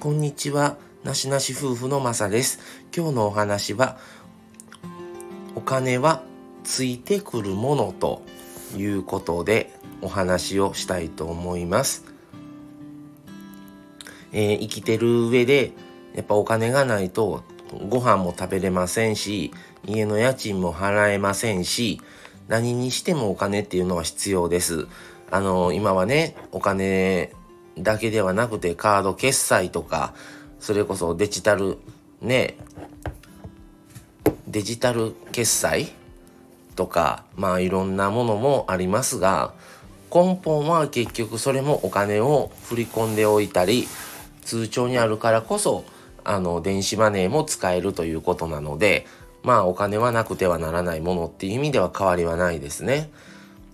こんにちは。なしなし夫婦のまさです。今日のお話は、お金はついてくるものということでお話をしたいと思います。えー、生きてる上で、やっぱお金がないとご飯も食べれませんし、家の家賃も払えませんし、何にしてもお金っていうのは必要です。あの、今はね、お金だけではなくてカード決済とか、それこそデジタル、ね、デジタル決済とか、まあいろんなものもありますが、根本は結局それもお金を振り込んでおいたり、通帳にあるからこそ、あの、電子マネーも使えるということなので、まあお金はなくてはならないものっていう意味では変わりはないですね。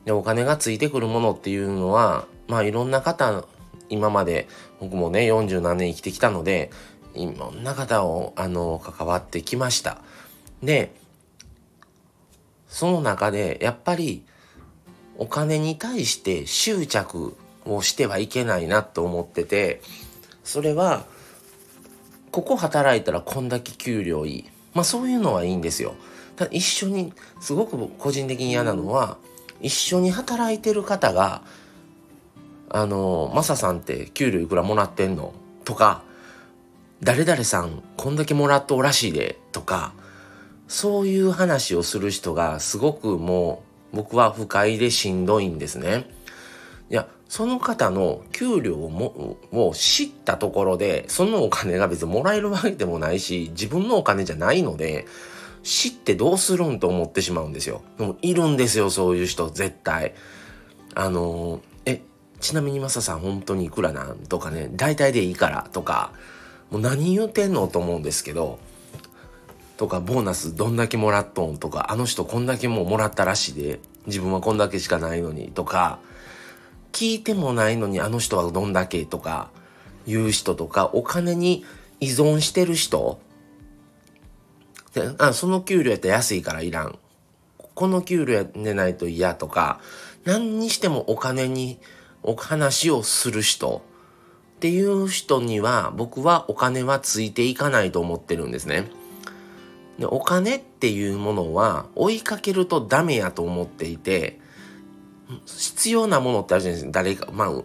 で、お金がついてくるものっていうのは、まあいろんな方今まで僕もね40何年生きてきたのでいろんな方をあの関わってきました。でその中でやっぱりお金に対して執着をしてはいけないなと思っててそれはここ働いたらこんだけ給料いい。まあそういうのはいいんですよ。ただ一緒にすごく個人的に嫌なのは一緒に働いてる方があの、マサさんって給料いくらもらってんの？とか、誰々さんこんだけもらっとうらしいで、とか、そういう話をする人がすごくもう僕は不快でしんどいんですね。いや、その方の給料もを知ったところで、そのお金が別にもらえるわけでもないし、自分のお金じゃないので、知ってどうするんと思ってしまうんですよ。でもいるんですよ、そういう人、絶対。あのえ、ちなみにマサさん本当にいくらなんとかね、大体でいいからとか、もう何言うてんのと思うんですけど、とか、ボーナスどんだけもらっとんとか、あの人こんだけもうもらったらしいで、自分はこんだけしかないのにとか、聞いてもないのにあの人はどんだけとか、言う人とか、お金に依存してる人であその給料やったら安いからいらん。この給料やねないと嫌とか、何にしてもお金にお話をする人っていう人には僕はお金はついていかないと思ってるんですね。でお金っていうものは追いかけるとダメやと思っていて必要なものってあるじゃないですか誰かまあ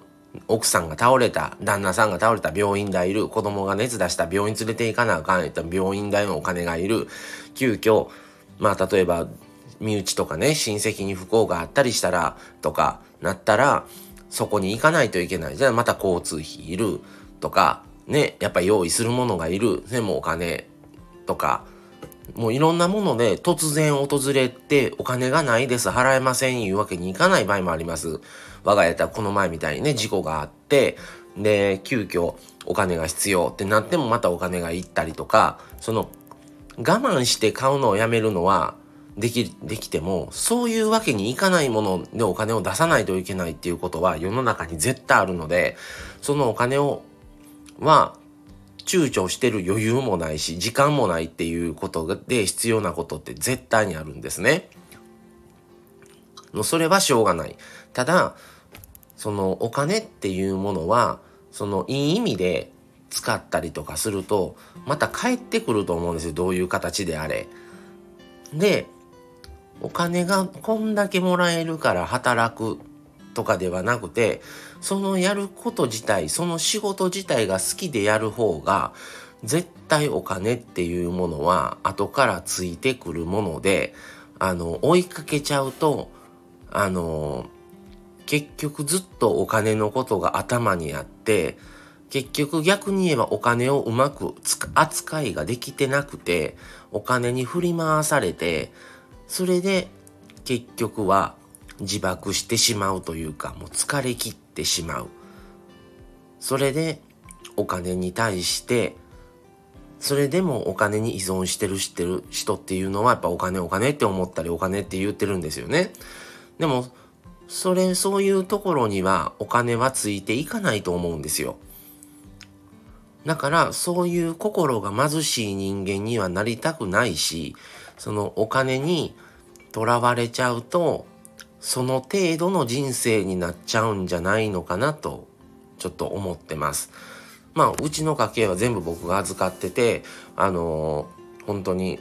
奥さんが倒れた旦那さんが倒れた病院代いる子供が熱出した病院連れて行かなあかんやったら病院代のお金がいる急遽まあ例えば身内とかね親戚に不幸があったりしたらとかなったらそこに行かないといけない。じゃあまた交通費いるとか、ね、やっぱ用意するものがいる。でもお金とか、もういろんなもので突然訪れてお金がないです、払えませんいうわけにいかない場合もあります。我が家だこの前みたいにね、事故があって、で、急遽お金が必要ってなってもまたお金がいったりとか、その我慢して買うのをやめるのはでき、できても、そういうわけにいかないものでお金を出さないといけないっていうことは世の中に絶対あるので、そのお金を、は、躊躇してる余裕もないし、時間もないっていうことで必要なことって絶対にあるんですね。もうそれはしょうがない。ただ、そのお金っていうものは、そのいい意味で使ったりとかすると、また帰ってくると思うんですよ。どういう形であれ。で、お金がこんだけもらえるから働くとかではなくて、そのやること自体、その仕事自体が好きでやる方が、絶対お金っていうものは後からついてくるもので、あの、追いかけちゃうと、あの、結局ずっとお金のことが頭にあって、結局逆に言えばお金をうまく扱いができてなくて、お金に振り回されて、それで結局は自爆してしまうというかもう疲れ切ってしまう。それでお金に対してそれでもお金に依存してる知ってる人っていうのはやっぱお金お金って思ったりお金って言ってるんですよね。でもそれそういうところにはお金はついていかないと思うんですよ。だからそういう心が貧しい人間にはなりたくないしそのお金にとらわれちゃうとその程度の人生になっちゃうんじゃないのかなとちょっと思ってます。まあうちの家計は全部僕が預かっててあのー、本当に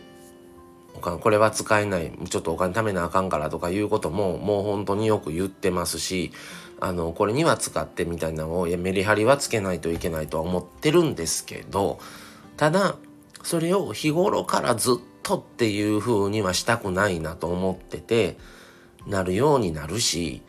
これは使えないちょっとお金貯めなあかんからとかいうことももう本当によく言ってますしあのこれには使ってみたいなのをメリハリはつけないといけないとは思ってるんですけどただそれを日頃からずっとっていう風にはしたくないなと思っててなるようになるし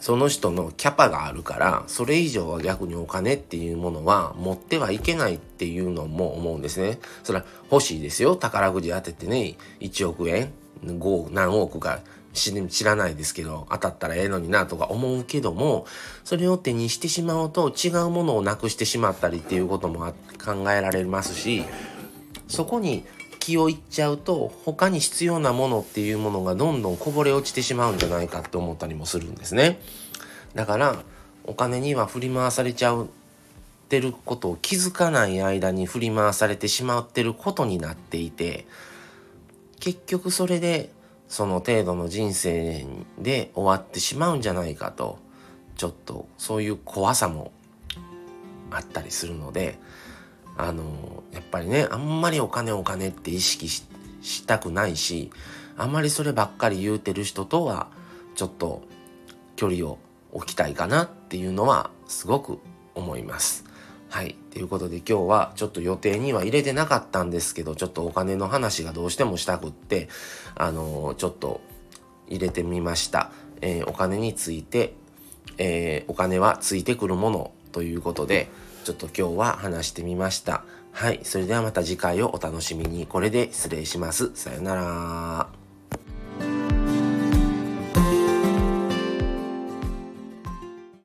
その人のキャパがあるからそれ以上は逆にお金っていうものは持ってはいけないっていうのも思うんですね。それは欲しいですよ宝くじ当ててね1億円5何億か知らないですけど当たったらええのになとか思うけどもそれを手にしてしまうと違うものをなくしてしまったりっていうことも考えられますしそこに気をいっちゃうと他に必要なものっていうものがどんどんこぼれ落ちてしまうんじゃないかって思ったりもするんですね。だからお金には振り回されちゃうってることを気づかない間に振り回されてしまってることになっていて結局それでその程度の人生で終わってしまうんじゃないかとちょっとそういう怖さもあったりするのであのやっぱりねあんまりお金お金って意識したくないしあんまりそればっかり言うてる人とはちょっと距離を置きたいかなっていうのはすごく思います。はい。ということで今日はちょっと予定には入れてなかったんですけど、ちょっとお金の話がどうしてもしたくって、あのー、ちょっと入れてみました。えー、お金について、えー、お金はついてくるものということで、ちょっと今日は話してみました。はい。それではまた次回をお楽しみに。これで失礼します。さよなら。